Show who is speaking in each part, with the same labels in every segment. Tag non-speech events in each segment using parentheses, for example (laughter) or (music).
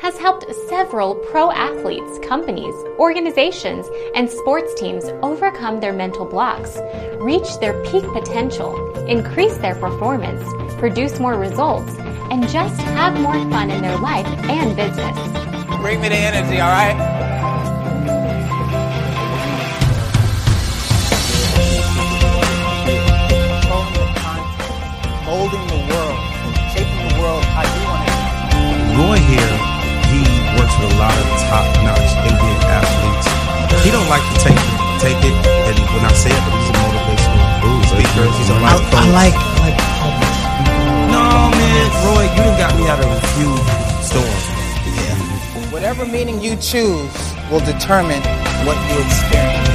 Speaker 1: has helped several pro athletes, companies, organizations, and sports teams overcome their mental blocks, reach their peak potential, increase their performance, produce more results, and just have more fun in their life and business.
Speaker 2: Bring me the energy, all right? molding the world,
Speaker 3: Roy here, he works with a lot of top-notch Indian athletes. He don't like to take take it, and when I say it, he's a motivational speaker. He's a life
Speaker 4: I, I like like
Speaker 3: No man, Roy, you done got me out of a few storms.
Speaker 2: Yeah. Whatever meaning you choose will determine what you experience.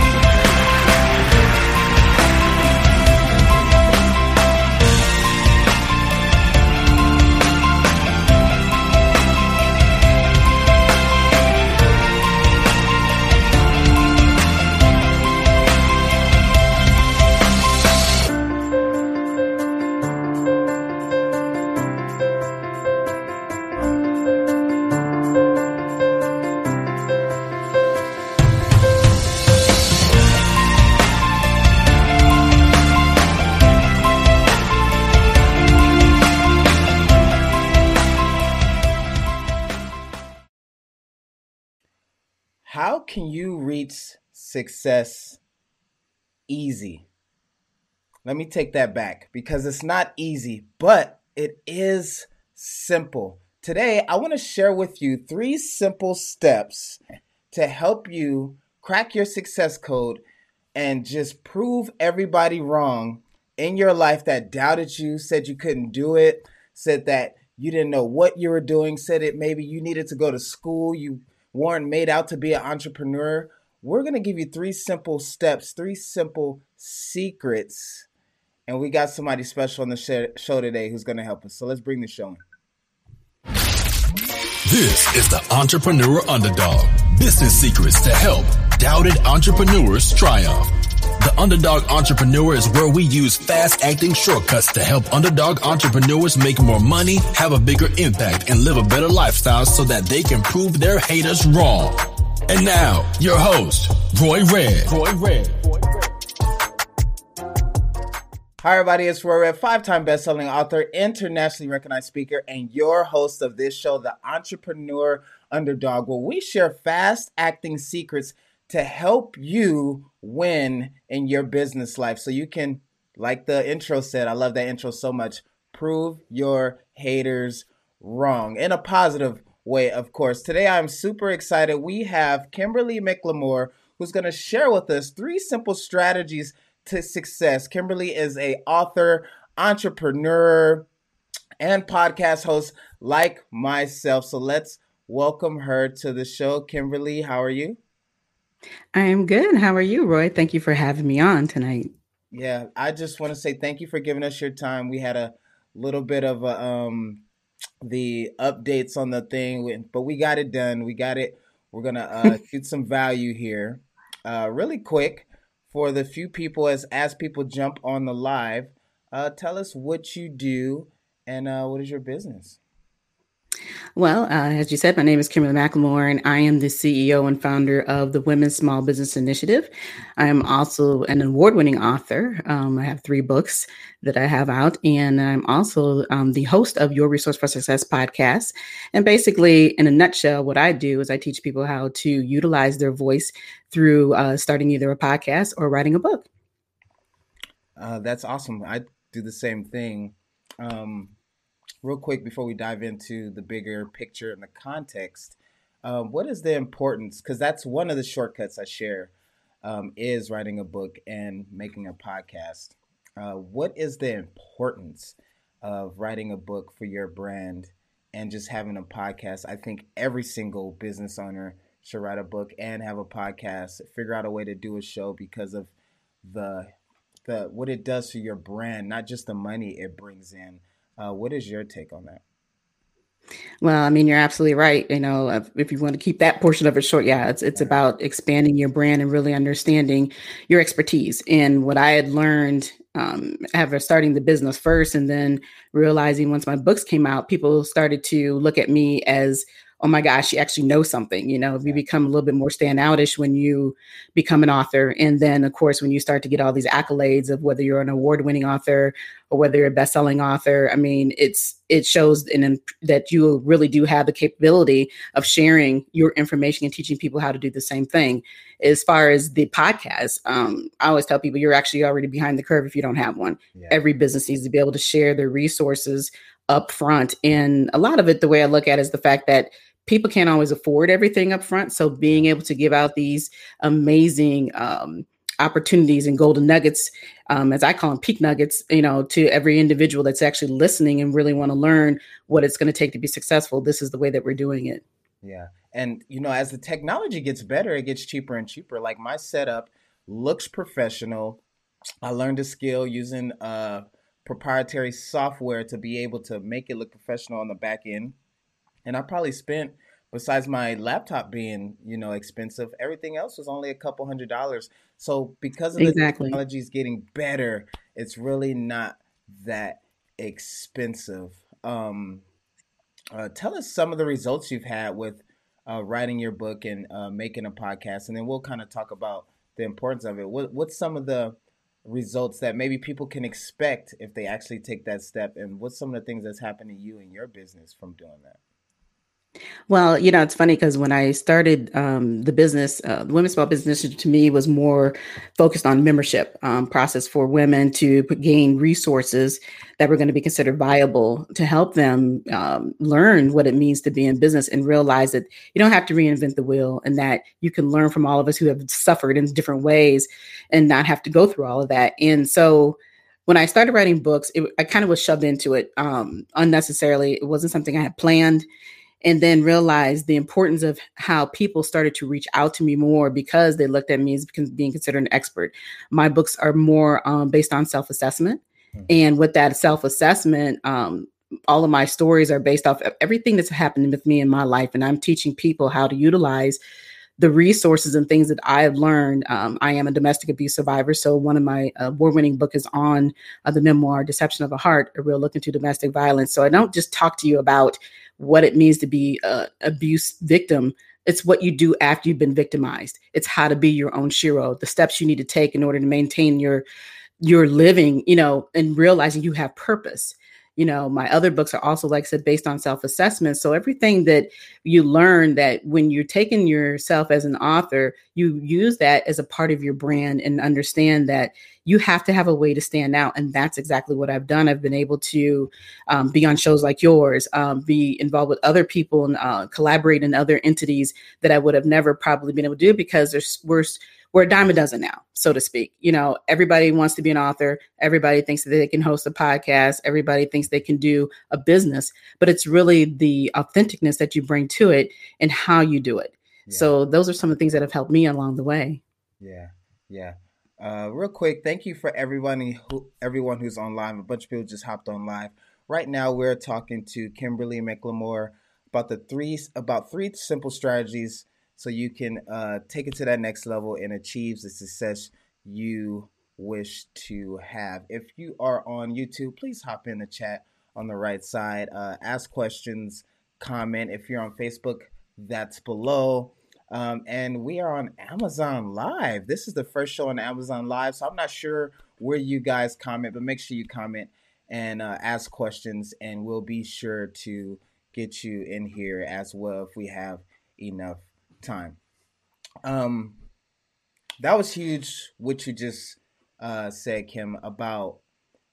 Speaker 2: Can you reach success easy? Let me take that back because it's not easy, but it is simple. Today, I want to share with you three simple steps to help you crack your success code and just prove everybody wrong in your life that doubted you, said you couldn't do it, said that you didn't know what you were doing, said it maybe you needed to go to school, you weren't made out to be an entrepreneur, we're going to give you three simple steps, three simple secrets. And we got somebody special on the show today who's going to help us. So let's bring the show in.
Speaker 5: This is the Entrepreneur Underdog Business Secrets to help doubted entrepreneurs triumph. The Underdog Entrepreneur is where we use fast acting shortcuts to help underdog entrepreneurs make more money, have a bigger impact, and live a better lifestyle so that they can prove their haters wrong. And now, your host, Roy Red. Roy Red.
Speaker 2: Hi, everybody. It's Roy Red, five time best-selling author, internationally recognized speaker, and your host of this show, The Entrepreneur Underdog, where we share fast acting secrets to help you win in your business life so you can, like the intro said, I love that intro so much, prove your haters wrong in a positive way, of course. Today, I'm super excited. We have Kimberly McLemore who's going to share with us three simple strategies to success. Kimberly is a author, entrepreneur, and podcast host like myself. So let's welcome her to the show. Kimberly, how are you?
Speaker 4: I am good. How are you, Roy? Thank you for having me on tonight.
Speaker 2: Yeah, I just want to say thank you for giving us your time. We had a little bit of a, um, the updates on the thing, but we got it done. We got it. We're gonna uh, (laughs) shoot some value here, uh, really quick for the few people as as people jump on the live. Uh, tell us what you do and uh, what is your business.
Speaker 4: Well, uh, as you said, my name is Kimberly McLemore, and I am the CEO and founder of the Women's Small Business Initiative. I am also an award winning author. Um, I have three books that I have out, and I'm also um, the host of Your Resource for Success podcast. And basically, in a nutshell, what I do is I teach people how to utilize their voice through uh, starting either a podcast or writing a book.
Speaker 2: Uh, that's awesome. I do the same thing. Um, real quick before we dive into the bigger picture and the context, um, what is the importance? Because that's one of the shortcuts I share um, is writing a book and making a podcast. Uh, what is the importance of writing a book for your brand and just having a podcast? I think every single business owner should write a book and have a podcast. Figure out a way to do a show because of the the what it does for your brand, not just the money it brings in uh, what is your take on that?
Speaker 4: Well, I mean, you're absolutely right. You know, if, you want to keep that portion of it short, yeah, it's it's about expanding your brand and really understanding your expertise. And what I had learned um, ever starting the business first and then realizing once my books came out, people started to look at me as oh my gosh, you actually know something. You know, you become a little bit more standoutish when you become an author. And then, of course, when you start to get all these accolades of whether you're an award-winning author or whether you're a best-selling author, I mean, it's it shows in, that you really do have the capability of sharing your information and teaching people how to do the same thing. As far as the podcast, um, I always tell people you're actually already behind the curve if you don't have one. Yeah. Every business needs to be able to share their resources up front. And a lot of it, the way I look at it is the fact that people can't always afford everything up front. So being able to give out these amazing um, opportunities and golden nuggets, um, as I call them, peak nuggets, you know, to every individual that's actually listening and really want to learn what it's going to take to be successful. This is the way that we're doing it.
Speaker 2: Yeah. And, you know, as the technology gets better, it gets cheaper and cheaper. Like my setup looks professional. I learned a skill using uh, proprietary software to be able to make it look professional on the back end and I probably spent besides my laptop being you know expensive everything else was only a couple hundred dollars. So because of exactly. the technology is getting better it's really not that expensive. Um, uh, tell us some of the results you've had with uh, writing your book and uh, making a podcast and then we'll kind of talk about the importance of it. What, what's some of the results that maybe people can expect if they actually take that step and what's some of the things that's happened to you in your business from doing that
Speaker 4: well, you know, it's funny because when I started um, the business, uh, the Women's Small Business to me was more focused on membership um, process for women to gain resources that were going to be considered viable to help them um, learn what it means to be in business and realize that you don't have to reinvent the wheel and that you can learn from all of us who have suffered in different ways and not have to go through all of that. And so, when I started writing books, it, I kind of was shoved into it um, unnecessarily. It wasn't something I had planned and then realized the importance of how people started to reach out to me more because they looked at me as being considered an expert. My books are more um, based on self assessment. Mm-hmm. And with that self assessment, um, all of my stories are based off of everything that's happened with me in my life. And I'm teaching people how to utilize the resources and things that I've learned. Um, I am a domestic abuse survivor, so one of my award-winning book is on uh, the memoir "Deception of a Heart: A Real Look into Domestic Violence." So I don't just talk to you about what it means to be a abuse victim. It's what you do after you've been victimized. It's how to be your own shero, the steps you need to take in order to maintain your your living, you know, and realizing you have purpose you know my other books are also like i said based on self-assessment so everything that you learn that when you're taking yourself as an author you use that as a part of your brand and understand that you have to have a way to stand out and that's exactly what i've done i've been able to um, be on shows like yours um, be involved with other people and uh, collaborate in other entities that i would have never probably been able to do because there's we're we're a dime a dozen now, so to speak. You know, everybody wants to be an author. Everybody thinks that they can host a podcast. Everybody thinks they can do a business, but it's really the authenticness that you bring to it and how you do it. Yeah. So those are some of the things that have helped me along the way.
Speaker 2: Yeah, yeah. Uh, real quick, thank you for everyone who everyone who's on live. A bunch of people just hopped on live. Right now, we're talking to Kimberly McLemore about the three about three simple strategies so you can uh, take it to that next level and achieve the success you wish to have. If you are on YouTube, please hop in the chat on the right side, uh, ask questions, comment. If you're on Facebook, that's below. Um, and we are on Amazon Live. This is the first show on Amazon Live, so I'm not sure where you guys comment, but make sure you comment and uh, ask questions, and we'll be sure to get you in here as well if we have enough time. Um, that was huge. What you just uh, said, Kim, about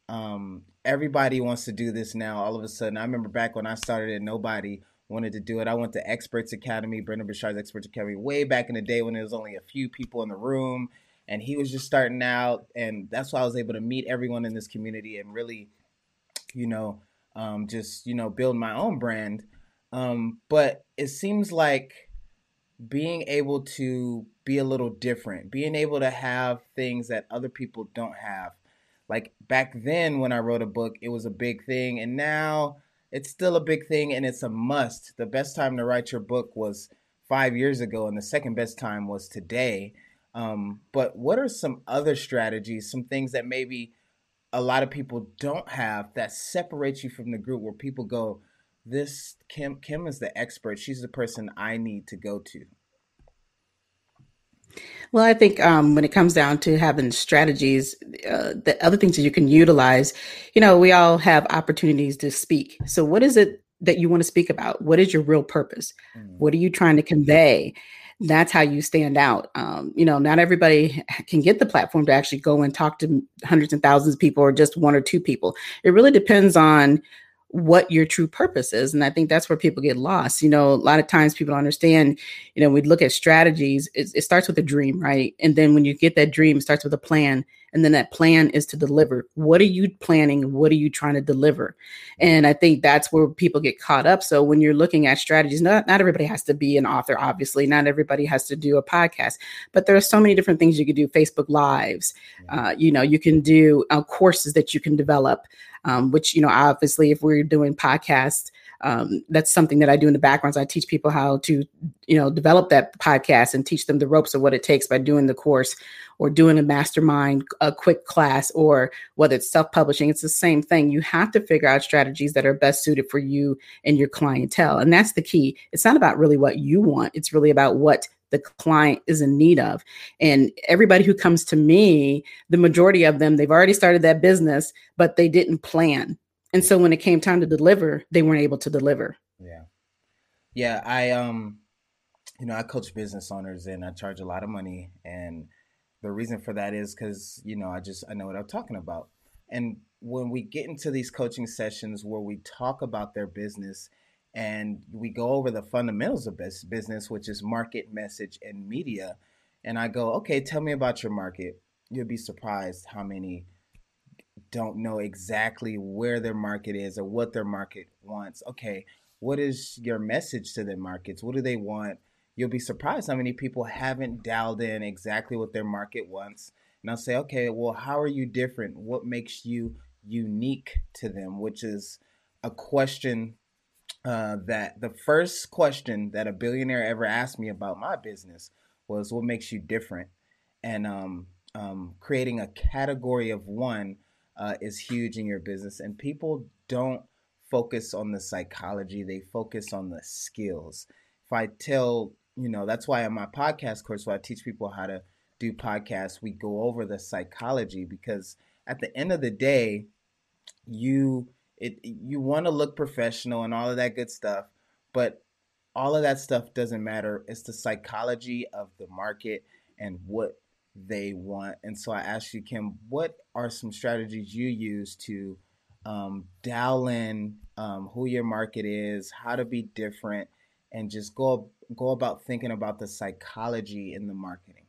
Speaker 2: um, everybody wants to do this now. All of a sudden, I remember back when I started it, nobody wanted to do it. I went to Experts Academy, Brendon Burchard's Experts Academy, way back in the day when there was only a few people in the room, and he was just starting out, and that's why I was able to meet everyone in this community and really, you know, um, just you know, build my own brand. Um, but it seems like being able to be a little different, being able to have things that other people don't have. Like back then when I wrote a book, it was a big thing, and now it's still a big thing and it's a must. The best time to write your book was five years ago, and the second best time was today. Um, but what are some other strategies, some things that maybe a lot of people don't have that separates you from the group where people go, this Kim Kim is the expert. She's the person I need to go to.
Speaker 4: Well, I think um, when it comes down to having strategies, uh, the other things that you can utilize, you know, we all have opportunities to speak. So, what is it that you want to speak about? What is your real purpose? Mm. What are you trying to convey? That's how you stand out. Um, you know, not everybody can get the platform to actually go and talk to hundreds and thousands of people or just one or two people. It really depends on what your true purpose is. And I think that's where people get lost. You know, a lot of times people don't understand, you know, we look at strategies, it, it, starts with a dream, right? And then when you get that dream, it starts with a plan. And then that plan is to deliver. What are you planning? What are you trying to deliver? And I think that's where people get caught up. So when you're looking at strategies, not, not everybody has to be an author, obviously. Not everybody has to do a podcast, but there are so many different things you could do Facebook Lives. Uh, you know, you can do uh, courses that you can develop um, which, you know, obviously, if we're doing podcasts, um, that's something that I do in the background. I teach people how to, you know, develop that podcast and teach them the ropes of what it takes by doing the course or doing a mastermind, a quick class, or whether it's self publishing. It's the same thing. You have to figure out strategies that are best suited for you and your clientele. And that's the key. It's not about really what you want, it's really about what the client is in need of. And everybody who comes to me, the majority of them, they've already started that business, but they didn't plan. And so when it came time to deliver, they weren't able to deliver.
Speaker 2: Yeah. Yeah. I, um, you know, I coach business owners and I charge a lot of money. And the reason for that is because, you know, I just, I know what I'm talking about. And when we get into these coaching sessions where we talk about their business, and we go over the fundamentals of business, which is market, message, and media. And I go, okay, tell me about your market. You'll be surprised how many don't know exactly where their market is or what their market wants. Okay, what is your message to their markets? What do they want? You'll be surprised how many people haven't dialed in exactly what their market wants. And I'll say, okay, well, how are you different? What makes you unique to them? Which is a question uh, that the first question that a billionaire ever asked me about my business was what makes you different and um, um, creating a category of one uh, is huge in your business and people don't focus on the psychology they focus on the skills if i tell you know that's why in my podcast course where i teach people how to do podcasts we go over the psychology because at the end of the day you it you want to look professional and all of that good stuff, but all of that stuff doesn't matter. It's the psychology of the market and what they want. And so I asked you, Kim, what are some strategies you use to um, dial in um, who your market is, how to be different, and just go go about thinking about the psychology in the marketing?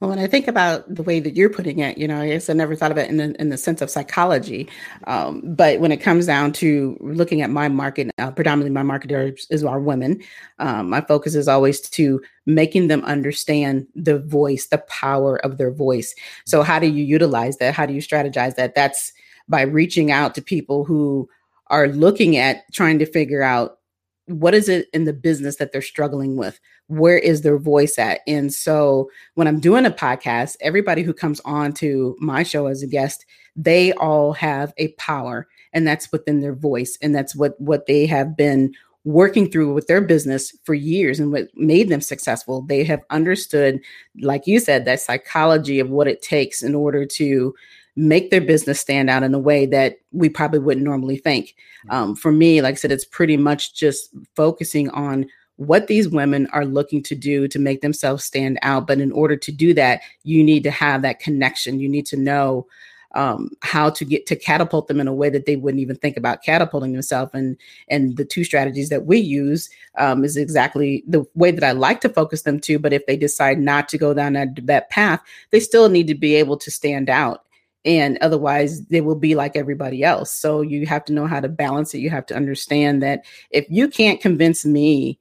Speaker 4: Well, when I think about the way that you're putting it, you know, I guess I never thought of it in the, in the sense of psychology. Um, but when it comes down to looking at my market, uh, predominantly my market is, is our women. Um, my focus is always to making them understand the voice, the power of their voice. So, how do you utilize that? How do you strategize that? That's by reaching out to people who are looking at trying to figure out what is it in the business that they're struggling with? Where is their voice at? And so when i'm doing a podcast everybody who comes on to my show as a guest they all have a power and that's within their voice and that's what what they have been working through with their business for years and what made them successful. They have understood like you said that psychology of what it takes in order to make their business stand out in a way that we probably wouldn't normally think. Mm-hmm. Um, for me, like I said, it's pretty much just focusing on what these women are looking to do to make themselves stand out. But in order to do that, you need to have that connection. You need to know um, how to get to catapult them in a way that they wouldn't even think about catapulting themselves. And and the two strategies that we use um, is exactly the way that I like to focus them to. But if they decide not to go down that, that path, they still need to be able to stand out and otherwise they will be like everybody else. So you have to know how to balance it. You have to understand that if you can't convince me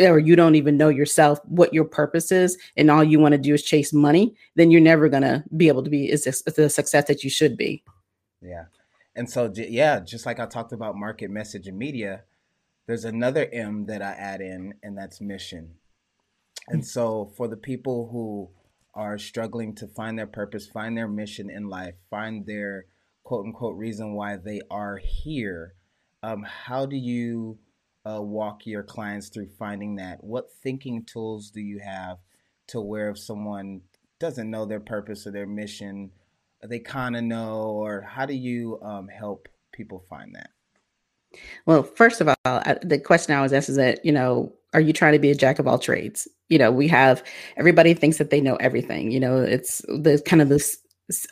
Speaker 4: or you don't even know yourself what your purpose is and all you want to do is chase money then you're never going to be able to be is the success that you should be.
Speaker 2: Yeah. And so yeah just like i talked about market message and media there's another m that i add in and that's mission. And so for the people who are struggling to find their purpose, find their mission in life, find their quote unquote reason why they are here, um, how do you uh, walk your clients through finding that? What thinking tools do you have to where if someone doesn't know their purpose or their mission, they kind of know, or how do you um, help people find that?
Speaker 4: Well, first of all, the question I was asked is that, you know, are you trying to be a jack of all trades? You know, we have everybody thinks that they know everything. You know, it's the kind of this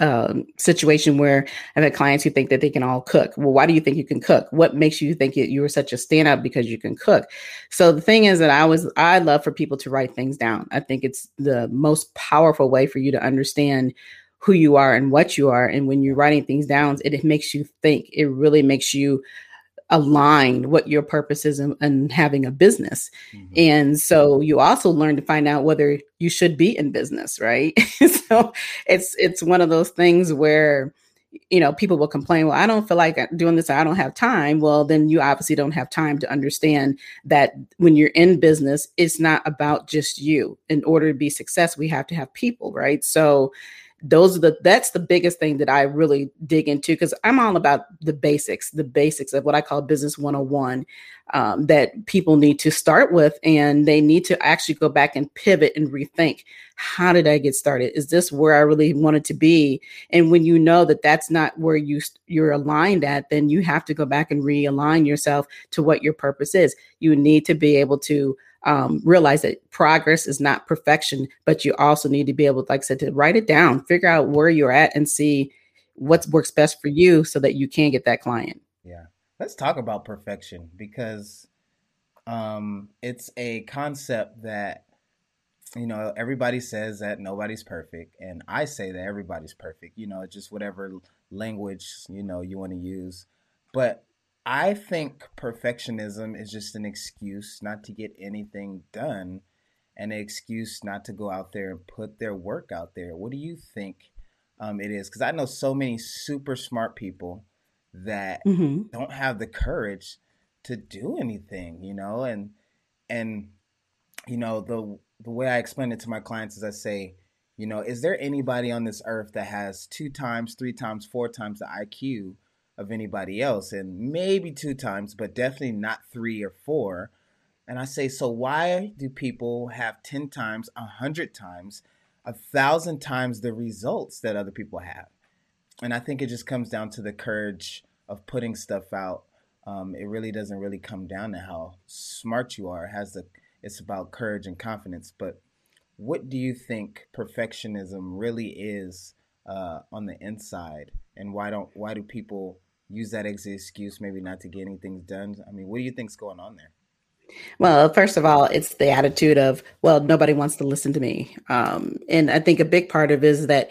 Speaker 4: um, situation where I've had clients who think that they can all cook. Well, why do you think you can cook? What makes you think you are such a standout because you can cook? So the thing is that I was I love for people to write things down. I think it's the most powerful way for you to understand who you are and what you are. And when you're writing things down, it, it makes you think. It really makes you align what your purpose is in, in having a business. Mm-hmm. And so you also learn to find out whether you should be in business, right? (laughs) so it's it's one of those things where you know people will complain well i don't feel like doing this i don't have time well then you obviously don't have time to understand that when you're in business it's not about just you in order to be success we have to have people right so those are the that's the biggest thing that I really dig into because I'm all about the basics, the basics of what I call business 101 um, that people need to start with, and they need to actually go back and pivot and rethink. How did I get started? Is this where I really wanted to be? And when you know that that's not where you you're aligned at, then you have to go back and realign yourself to what your purpose is. You need to be able to um, realize that progress is not perfection, but you also need to be able, like I said, to write it down, figure out where you're at, and see what works best for you, so that you can get that client.
Speaker 2: Yeah, let's talk about perfection because um, it's a concept that you know everybody says that nobody's perfect, and I say that everybody's perfect. You know, just whatever language you know you want to use, but I think perfectionism is just an excuse not to get anything done and an excuse not to go out there and put their work out there. What do you think um, it is? Because I know so many super smart people that mm-hmm. don't have the courage to do anything, you know, and and you know the the way I explain it to my clients is I say, you know, is there anybody on this earth that has two times, three times, four times the IQ of anybody else, and maybe two times, but definitely not three or four. And I say, so why do people have 10 times, a 100 times, a thousand times the results that other people have? And I think it just comes down to the courage of putting stuff out. Um, it really doesn't really come down to how smart you are. It has the it's about courage and confidence. But what do you think perfectionism really is uh, on the inside, and why don't why do people use that as an excuse maybe not to get anything done? I mean, what do you think's going on there?
Speaker 4: Well, first of all, it's the attitude of, well, nobody wants to listen to me. Um, and I think a big part of it is that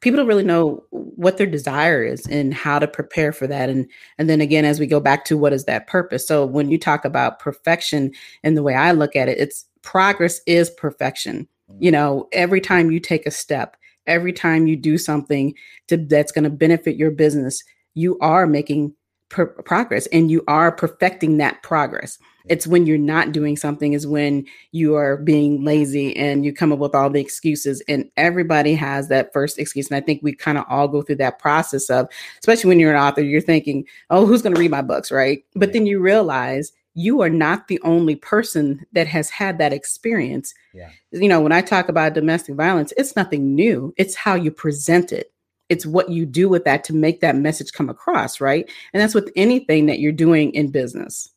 Speaker 4: people don't really know what their desire is and how to prepare for that. And and then again, as we go back to what is that purpose? So when you talk about perfection and the way I look at it, it's progress is perfection. You know, every time you take a step, every time you do something to, that's going to benefit your business, you are making progress and you are perfecting that progress. It's when you're not doing something is when you are being lazy and you come up with all the excuses. And everybody has that first excuse. And I think we kind of all go through that process of, especially when you're an author, you're thinking, oh, who's going to read my books? Right. But then you realize you are not the only person that has had that experience. Yeah. You know, when I talk about domestic violence, it's nothing new. It's how you present it it's what you do with that to make that message come across right? And that's with anything that you're doing in business.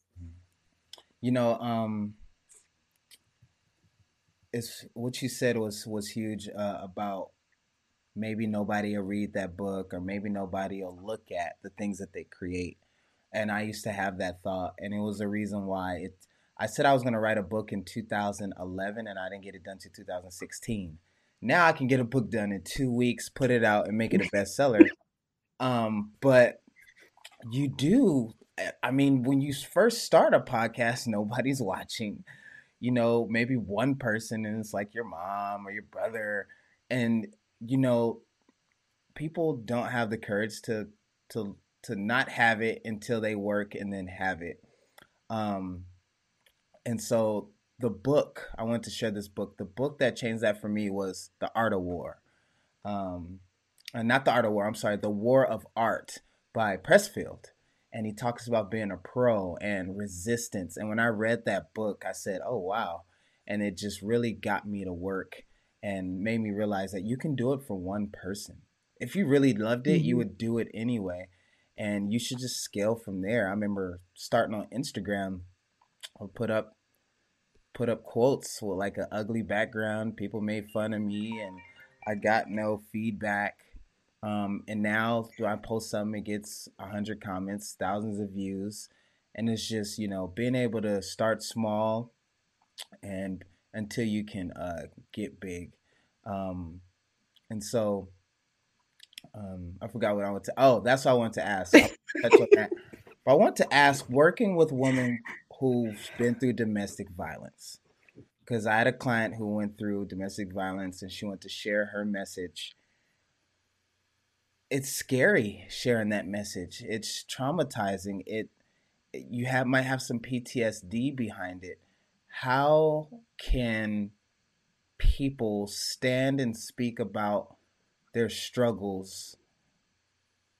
Speaker 2: You know um it's what you said was was huge uh, about maybe nobody will read that book or maybe nobody will look at the things that they create. And i used to have that thought and it was the reason why it i said i was going to write a book in 2011 and i didn't get it done to 2016 now I can get a book done in two weeks, put it out, and make it a bestseller. um, but you do. I mean, when you first start a podcast, nobody's watching. You know, maybe one person, and it's like your mom or your brother, and you know, people don't have the courage to to to not have it until they work and then have it. Um, and so the book I want to share this book. The book that changed that for me was The Art of War. Um, and not the Art of War. I'm sorry, The War of Art by Pressfield. And he talks about being a pro and resistance. And when I read that book, I said, "Oh wow!" And it just really got me to work and made me realize that you can do it for one person. If you really loved it, mm-hmm. you would do it anyway. And you should just scale from there. I remember starting on Instagram, I put up put up quotes with like an ugly background. People made fun of me and I got no feedback. Um, and now do I post something, it gets hundred comments, thousands of views. And it's just, you know, being able to start small and until you can uh, get big. Um, and so um, I forgot what I want to. Oh, that's what I want to ask. I want to ask, working with women who've been through domestic violence, because I had a client who went through domestic violence, and she wanted to share her message. It's scary sharing that message. It's traumatizing. It you have might have some PTSD behind it how can people stand and speak about their struggles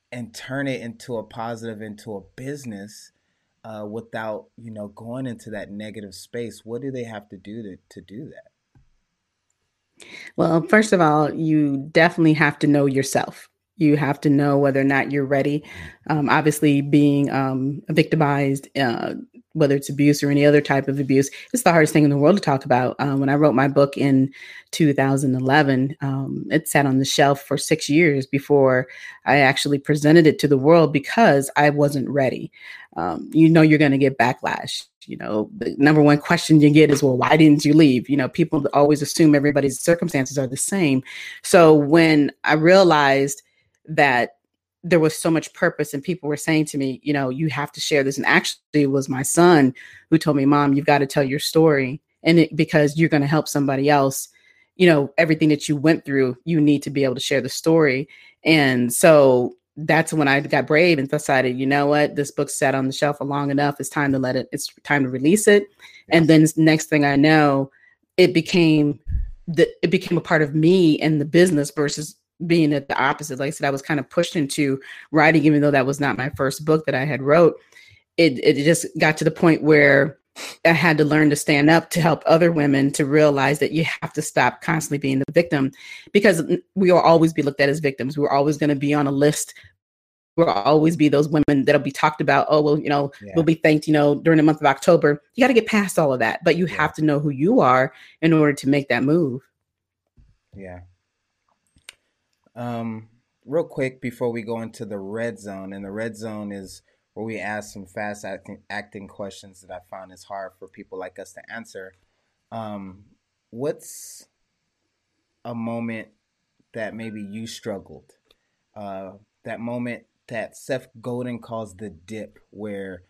Speaker 2: and turn it into a positive into a business uh, without you know going into that negative space what do they have to do to, to do that?
Speaker 4: Well first of all you definitely have to know yourself. You have to know whether or not you're ready. Um, obviously, being um, victimized, uh, whether it's abuse or any other type of abuse, it's the hardest thing in the world to talk about. Um, when I wrote my book in 2011, um, it sat on the shelf for six years before I actually presented it to the world because I wasn't ready. Um, you know, you're going to get backlash. You know, the number one question you get is, well, why didn't you leave? You know, people always assume everybody's circumstances are the same. So when I realized that there was so much purpose and people were saying to me you know you have to share this. And actually it was my son who told me mom you've got to tell your story and it, because you're going to help somebody else you know everything that you went through you need to be able to share the story. And so that's when i got brave and decided you know what? This book sat on the shelf for long enough. It's time to let it it's time to release it. And then next thing i know it became the it became a part of me and the business versus being at the opposite. Like I said, I was kind of pushed into writing, even though that was not my first book that I had wrote. It it just got to the point where I had to learn to stand up to help other women to realize that you have to stop constantly being the victim because we will always be looked at as victims. We're always going to be on a list. We'll always be those women that'll be talked about. Oh, well, you know, yeah. we'll be thanked, you know, during the month of October. You got to get past all of that, but you yeah. have to know who you are in order to make that move.
Speaker 2: Yeah. Um, real quick before we go into the red zone, and the red zone is where we ask some fast acting, acting questions that I find is hard for people like us to answer. Um, what's a moment that maybe you struggled? Uh, that moment that Seth Godin calls the dip, where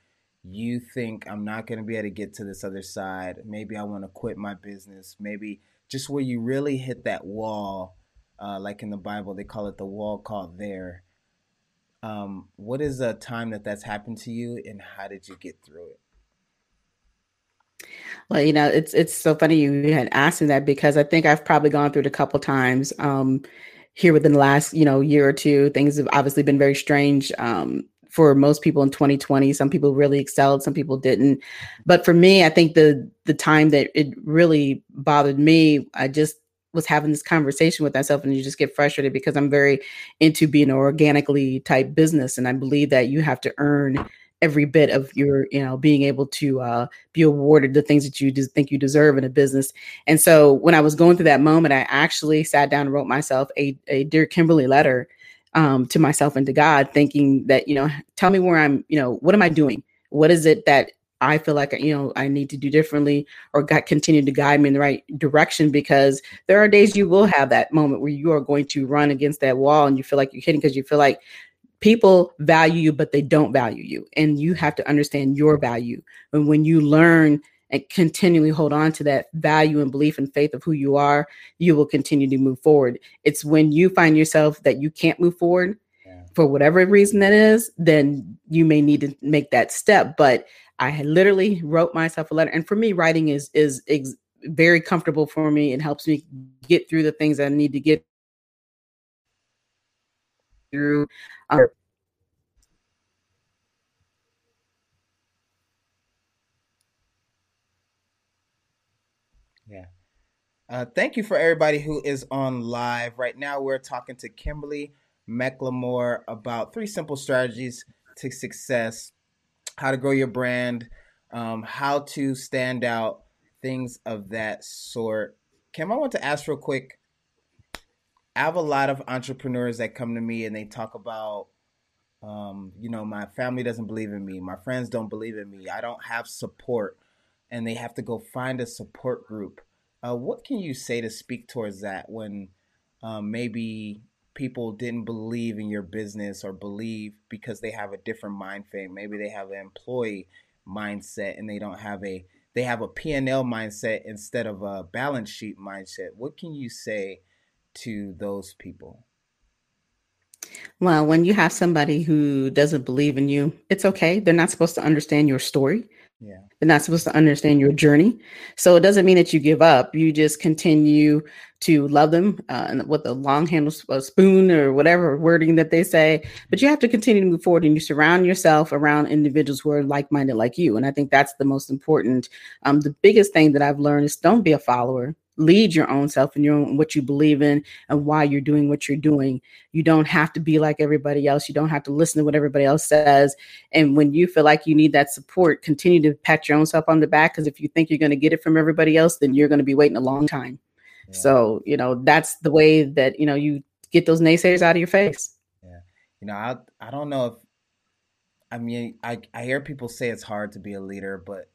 Speaker 2: you think I'm not going to be able to get to this other side. Maybe I want to quit my business. Maybe just where you really hit that wall uh, like in the Bible, they call it the wall called there. Um, what is a time that that's happened to you, and how did you get through it?
Speaker 4: Well, you know, it's it's so funny you had asked me that because I think I've probably gone through it a couple times um, here within the last you know year or two. Things have obviously been very strange um, for most people in 2020. Some people really excelled, some people didn't. But for me, I think the the time that it really bothered me, I just was having this conversation with myself and you just get frustrated because I'm very into being an organically type business and I believe that you have to earn every bit of your you know being able to uh, be awarded the things that you just think you deserve in a business. And so when i was going through that moment i actually sat down and wrote myself a, a dear kimberly letter um, to myself and to god thinking that you know tell me where i'm you know what am i doing? What is it that I feel like you know I need to do differently or got continue to guide me in the right direction because there are days you will have that moment where you are going to run against that wall and you feel like you're hitting because you feel like people value you but they don't value you. And you have to understand your value. And when you learn and continually hold on to that value and belief and faith of who you are you will continue to move forward. It's when you find yourself that you can't move forward for whatever reason that is then you may need to make that step. But I literally wrote myself a letter. And for me, writing is is ex- very comfortable for me. It helps me get through the things I need to get through. Um,
Speaker 2: Yeah. Uh, thank you for everybody who is on live. Right now, we're talking to Kimberly McLemore about three simple strategies to success, how to grow your brand, um, how to stand out, things of that sort. Kim, I want to ask real quick. I have a lot of entrepreneurs that come to me and they talk about, um, you know, my family doesn't believe in me, my friends don't believe in me, I don't have support, and they have to go find a support group. Uh, what can you say to speak towards that when um, maybe people didn't believe in your business or believe because they have a different mind frame? Maybe they have an employee mindset and they don't have a they have a P&L mindset instead of a balance sheet mindset. What can you say to those people?
Speaker 4: Well, when you have somebody who doesn't believe in you, it's okay. They're not supposed to understand your story.
Speaker 2: Yeah.
Speaker 4: They're not supposed to understand your journey. So it doesn't mean that you give up. You just continue to love them uh, with a long handle spoon or whatever wording that they say. But you have to continue to move forward and you surround yourself around individuals who are like minded like you. And I think that's the most important. Um, the biggest thing that I've learned is don't be a follower lead your own self and your own what you believe in and why you're doing what you're doing. You don't have to be like everybody else. You don't have to listen to what everybody else says. And when you feel like you need that support, continue to pat your own self on the back because if you think you're going to get it from everybody else, then you're going to be waiting a long time. Yeah. So, you know, that's the way that, you know, you get those naysayers out of your face.
Speaker 2: Yeah. You know, I I don't know if I mean, I I hear people say it's hard to be a leader, but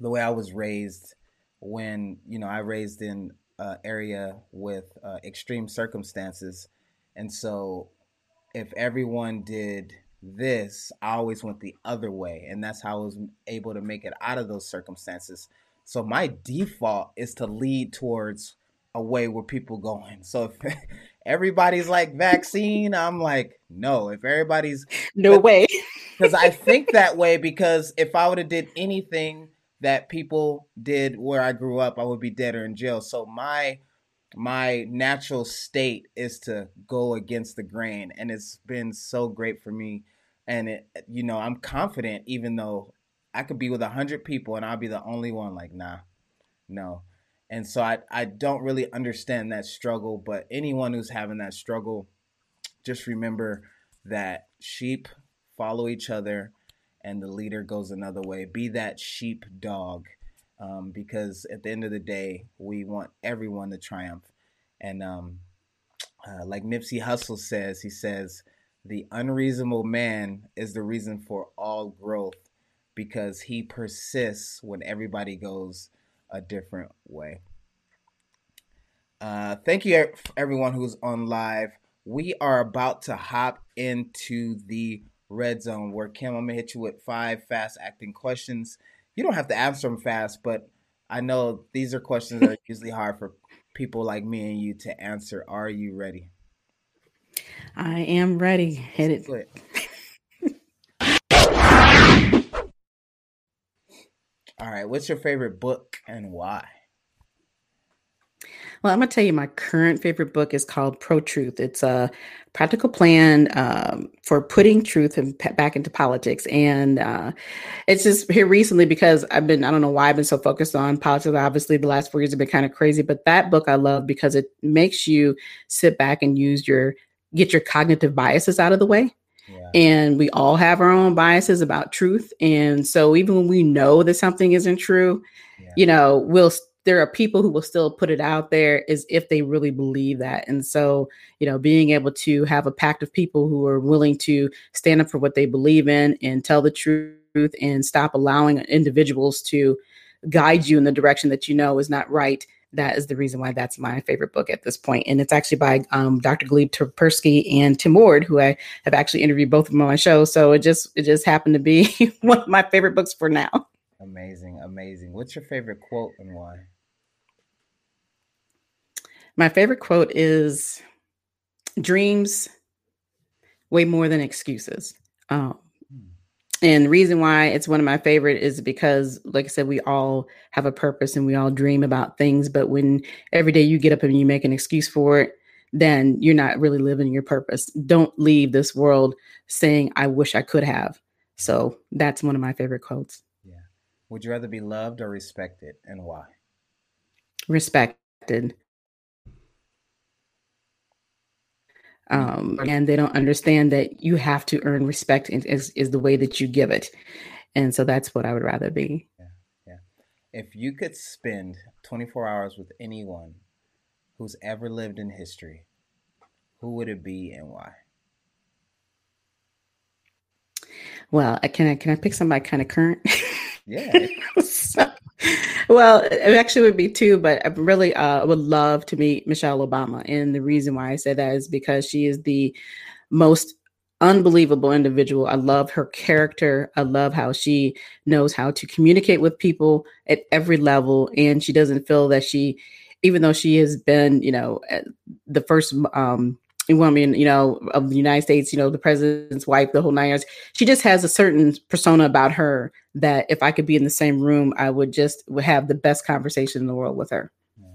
Speaker 2: the way I was raised when you know I raised in an area with uh, extreme circumstances, and so if everyone did this, I always went the other way, and that's how I was able to make it out of those circumstances. So my default is to lead towards a way where people going. So if (laughs) everybody's like vaccine, I'm like no. If everybody's
Speaker 4: no way, (laughs)
Speaker 2: because I think (laughs) that way because if I would have did anything that people did where I grew up, I would be dead or in jail. So my my natural state is to go against the grain and it's been so great for me and it you know i'm confident even though i could be with a hundred people and i'll be the only one like nah no and so i i don't really understand that struggle but anyone who's having that struggle just remember that sheep follow each other and the leader goes another way. Be that sheep dog, um, because at the end of the day, we want everyone to triumph. And um, uh, like Nipsey Hussle says, he says, the unreasonable man is the reason for all growth because he persists when everybody goes a different way. Uh, thank you, everyone who's on live. We are about to hop into the red zone where Kim, I'm gonna hit you with five fast acting questions. You don't have to answer them fast, but I know these are questions that are (laughs) usually hard for people like me and you to answer. Are you ready?
Speaker 4: I am ready. Hit it. (laughs)
Speaker 2: All right. What's your favorite book and why?
Speaker 4: Well, I'm going to tell you my current favorite book is called Pro Truth. It's a practical plan um, for putting truth in, back into politics. And uh, it's just here recently because I've been, I don't know why I've been so focused on politics. Obviously, the last four years have been kind of crazy, but that book I love because it makes you sit back and use your, get your cognitive biases out of the way. Yeah. And we all have our own biases about truth. And so even when we know that something isn't true, yeah. you know, we'll there are people who will still put it out there is if they really believe that. And so, you know, being able to have a pact of people who are willing to stand up for what they believe in and tell the truth and stop allowing individuals to guide you in the direction that you know is not right. That is the reason why that's my favorite book at this point. And it's actually by um, Dr. Gleb Tsipursky and Tim Ward, who I have actually interviewed both of them on my show. So it just it just happened to be (laughs) one of my favorite books for now.
Speaker 2: Amazing, amazing. What's your favorite quote and why?
Speaker 4: My favorite quote is dreams way more than excuses. Um, and the reason why it's one of my favorite is because like i said we all have a purpose and we all dream about things but when every day you get up and you make an excuse for it then you're not really living your purpose don't leave this world saying i wish i could have so that's one of my favorite quotes
Speaker 2: would you rather be loved or respected and why?
Speaker 4: Respected. Um, and they don't understand that you have to earn respect is, is the way that you give it. And so that's what i would rather be.
Speaker 2: Yeah yeah. If you could spend 24 hours with anyone who's ever lived in history who would it be and why
Speaker 4: well can i can i pick somebody kind of current
Speaker 2: yeah (laughs)
Speaker 4: so, well, it actually would be two, but I really uh, would love to meet Michelle Obama. And the reason why I say that is because she is the most unbelievable individual. I love her character. I love how she knows how to communicate with people at every level. And she doesn't feel that she, even though she has been, you know, the first um, woman, you know, of the United States, you know, the president's wife, the whole nine years. She just has a certain persona about her that if I could be in the same room, I would just would have the best conversation in the world with her. Yeah.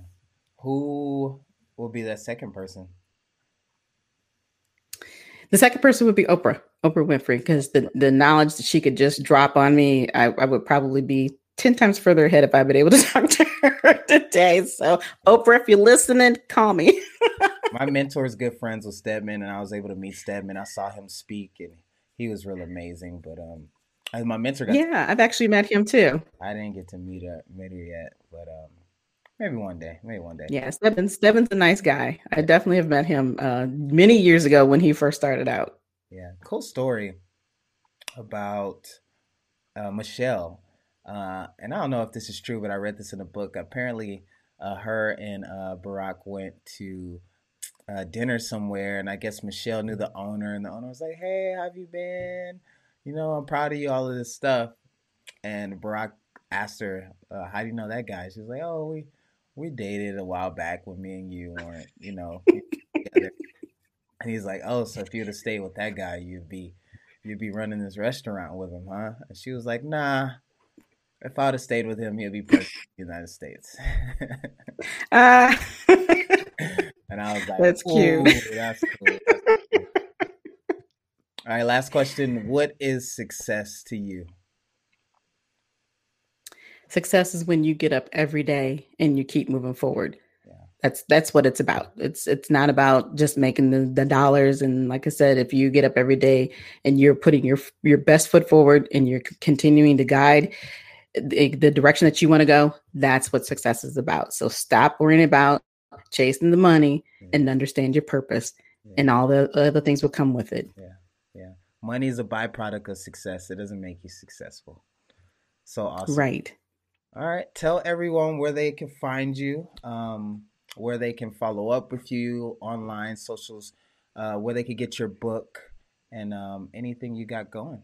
Speaker 2: Who will be that second person?
Speaker 4: The second person would be Oprah, Oprah Winfrey, because the, the knowledge that she could just drop on me, I, I would probably be 10 times further ahead if I've been able to (laughs) talk to her today. So, Oprah, if you're listening, call me. (laughs)
Speaker 2: my mentor's good friends with Stedman, and I was able to meet Stedman. I saw him speak, and he was real amazing. But um, as my mentor,
Speaker 4: got yeah, to, I've actually met him too.
Speaker 2: I didn't get to meet her, meet her yet, but um, maybe one day, maybe one day.
Speaker 4: Yeah, Stedman, Stedman's a nice guy. I definitely have met him uh, many years ago when he first started out.
Speaker 2: Yeah, cool story about uh, Michelle. Uh, and I don't know if this is true, but I read this in a book. Apparently, uh, her and uh, Barack went to uh, dinner somewhere, and I guess Michelle knew the owner, and the owner was like, "Hey, how have you been? You know, I'm proud of you, all of this stuff." And Barack asked her, uh, "How do you know that guy?" She's like, "Oh, we we dated a while back when me and you weren't, you know, together." And he's like, "Oh, so if you'd have stayed with that guy, you'd be you'd be running this restaurant with him, huh?" And she was like, "Nah." If I'd have stayed with him, he'd be president of the United States. uh, (laughs) (laughs) and I was like,
Speaker 4: "That's cute.
Speaker 2: That's cool." That's cool. (laughs) All right, last question. What is success to you?
Speaker 4: Success is when you get up every day and you keep moving forward. Yeah. That's that's what it's about. It's it's not about just making the, the dollars. And like I said, if you get up every day and you're putting your your best foot forward and you're continuing to guide the, the direction that you want to go, that's what success is about. So stop worrying about chasing the money yeah. and understand your purpose yeah. and all the other things will come with it.
Speaker 2: Yeah. Yeah. Money is a byproduct of success. It doesn't make you successful. So awesome.
Speaker 4: Right.
Speaker 2: All right. Tell everyone where they can find you, um, where they can follow up with you online, socials, uh, where they could get your book and um, anything you got going.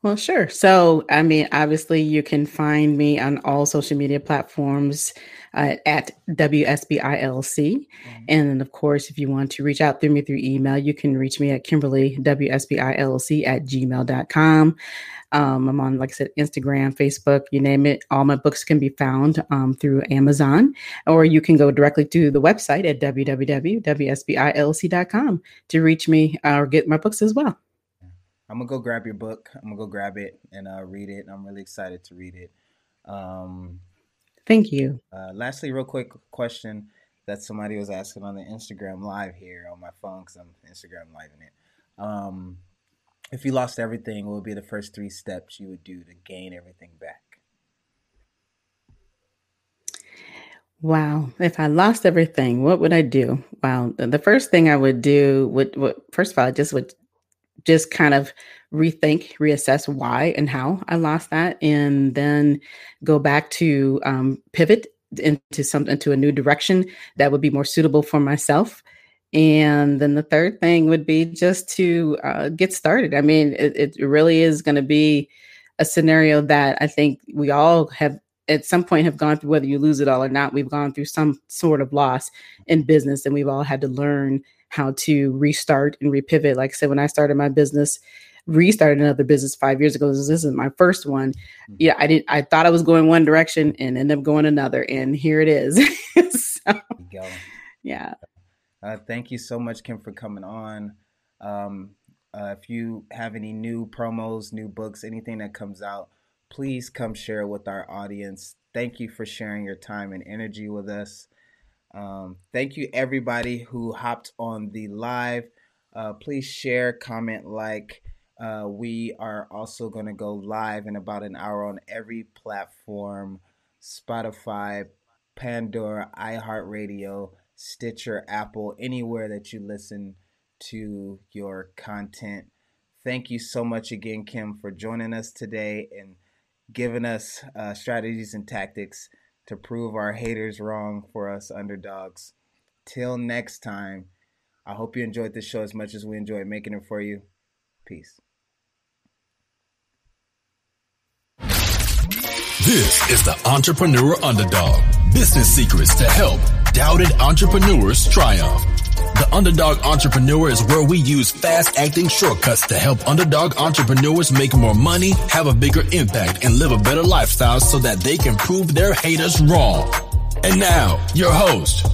Speaker 4: Well, sure. So, I mean, obviously, you can find me on all social media platforms uh, at WSBILC. Mm-hmm. And then, of course, if you want to reach out through me through email, you can reach me at Kimberly, WSBILC at gmail.com. Um, I'm on, like I said, Instagram, Facebook, you name it. All my books can be found um, through Amazon, or you can go directly to the website at www.wsbilc.com to reach me or get my books as well.
Speaker 2: I'm gonna go grab your book. I'm gonna go grab it and uh, read it. I'm really excited to read it. Um,
Speaker 4: Thank you.
Speaker 2: Uh, lastly, real quick question that somebody was asking on the Instagram live here on my phone because I'm Instagram live in it. Um, if you lost everything, what would be the first three steps you would do to gain everything back?
Speaker 4: Wow. If I lost everything, what would I do? Wow. The first thing I would do would, would first of all, I just would just kind of rethink, reassess why and how I lost that, and then go back to um, pivot into something into a new direction that would be more suitable for myself. And then the third thing would be just to uh, get started. I mean, it, it really is going to be a scenario that I think we all have at some point have gone through, whether you lose it all or not. We've gone through some sort of loss in business, and we've all had to learn how to restart and repivot. Like I said, when I started my business, restarted another business five years ago. This is my first one.
Speaker 2: Mm-hmm.
Speaker 4: Yeah, I didn't. I thought I was going one direction and ended up going another, and here it is. (laughs) so,
Speaker 2: Go.
Speaker 4: yeah.
Speaker 2: Uh, thank you so much, Kim, for coming on. Um, uh, if you have any new promos, new books, anything that comes out, please come share with our audience. Thank you for sharing your time and energy with us. Um, thank you, everybody who hopped on the live. Uh, please share, comment, like. Uh, we are also going to go live in about an hour on every platform Spotify, Pandora, iHeartRadio, Stitcher, Apple, anywhere that you listen to your content. Thank you so much again, Kim, for joining us today and giving us uh, strategies and tactics to prove our haters wrong for us underdogs. Till next time, I hope you enjoyed this show as much as we enjoyed making it for you. Peace.
Speaker 5: This is the Entrepreneur Underdog. Business secrets to help doubted entrepreneurs triumph. Underdog Entrepreneur is where we use fast acting shortcuts to help underdog entrepreneurs make more money, have a bigger impact, and live a better lifestyle so that they can prove their haters wrong. And now, your host,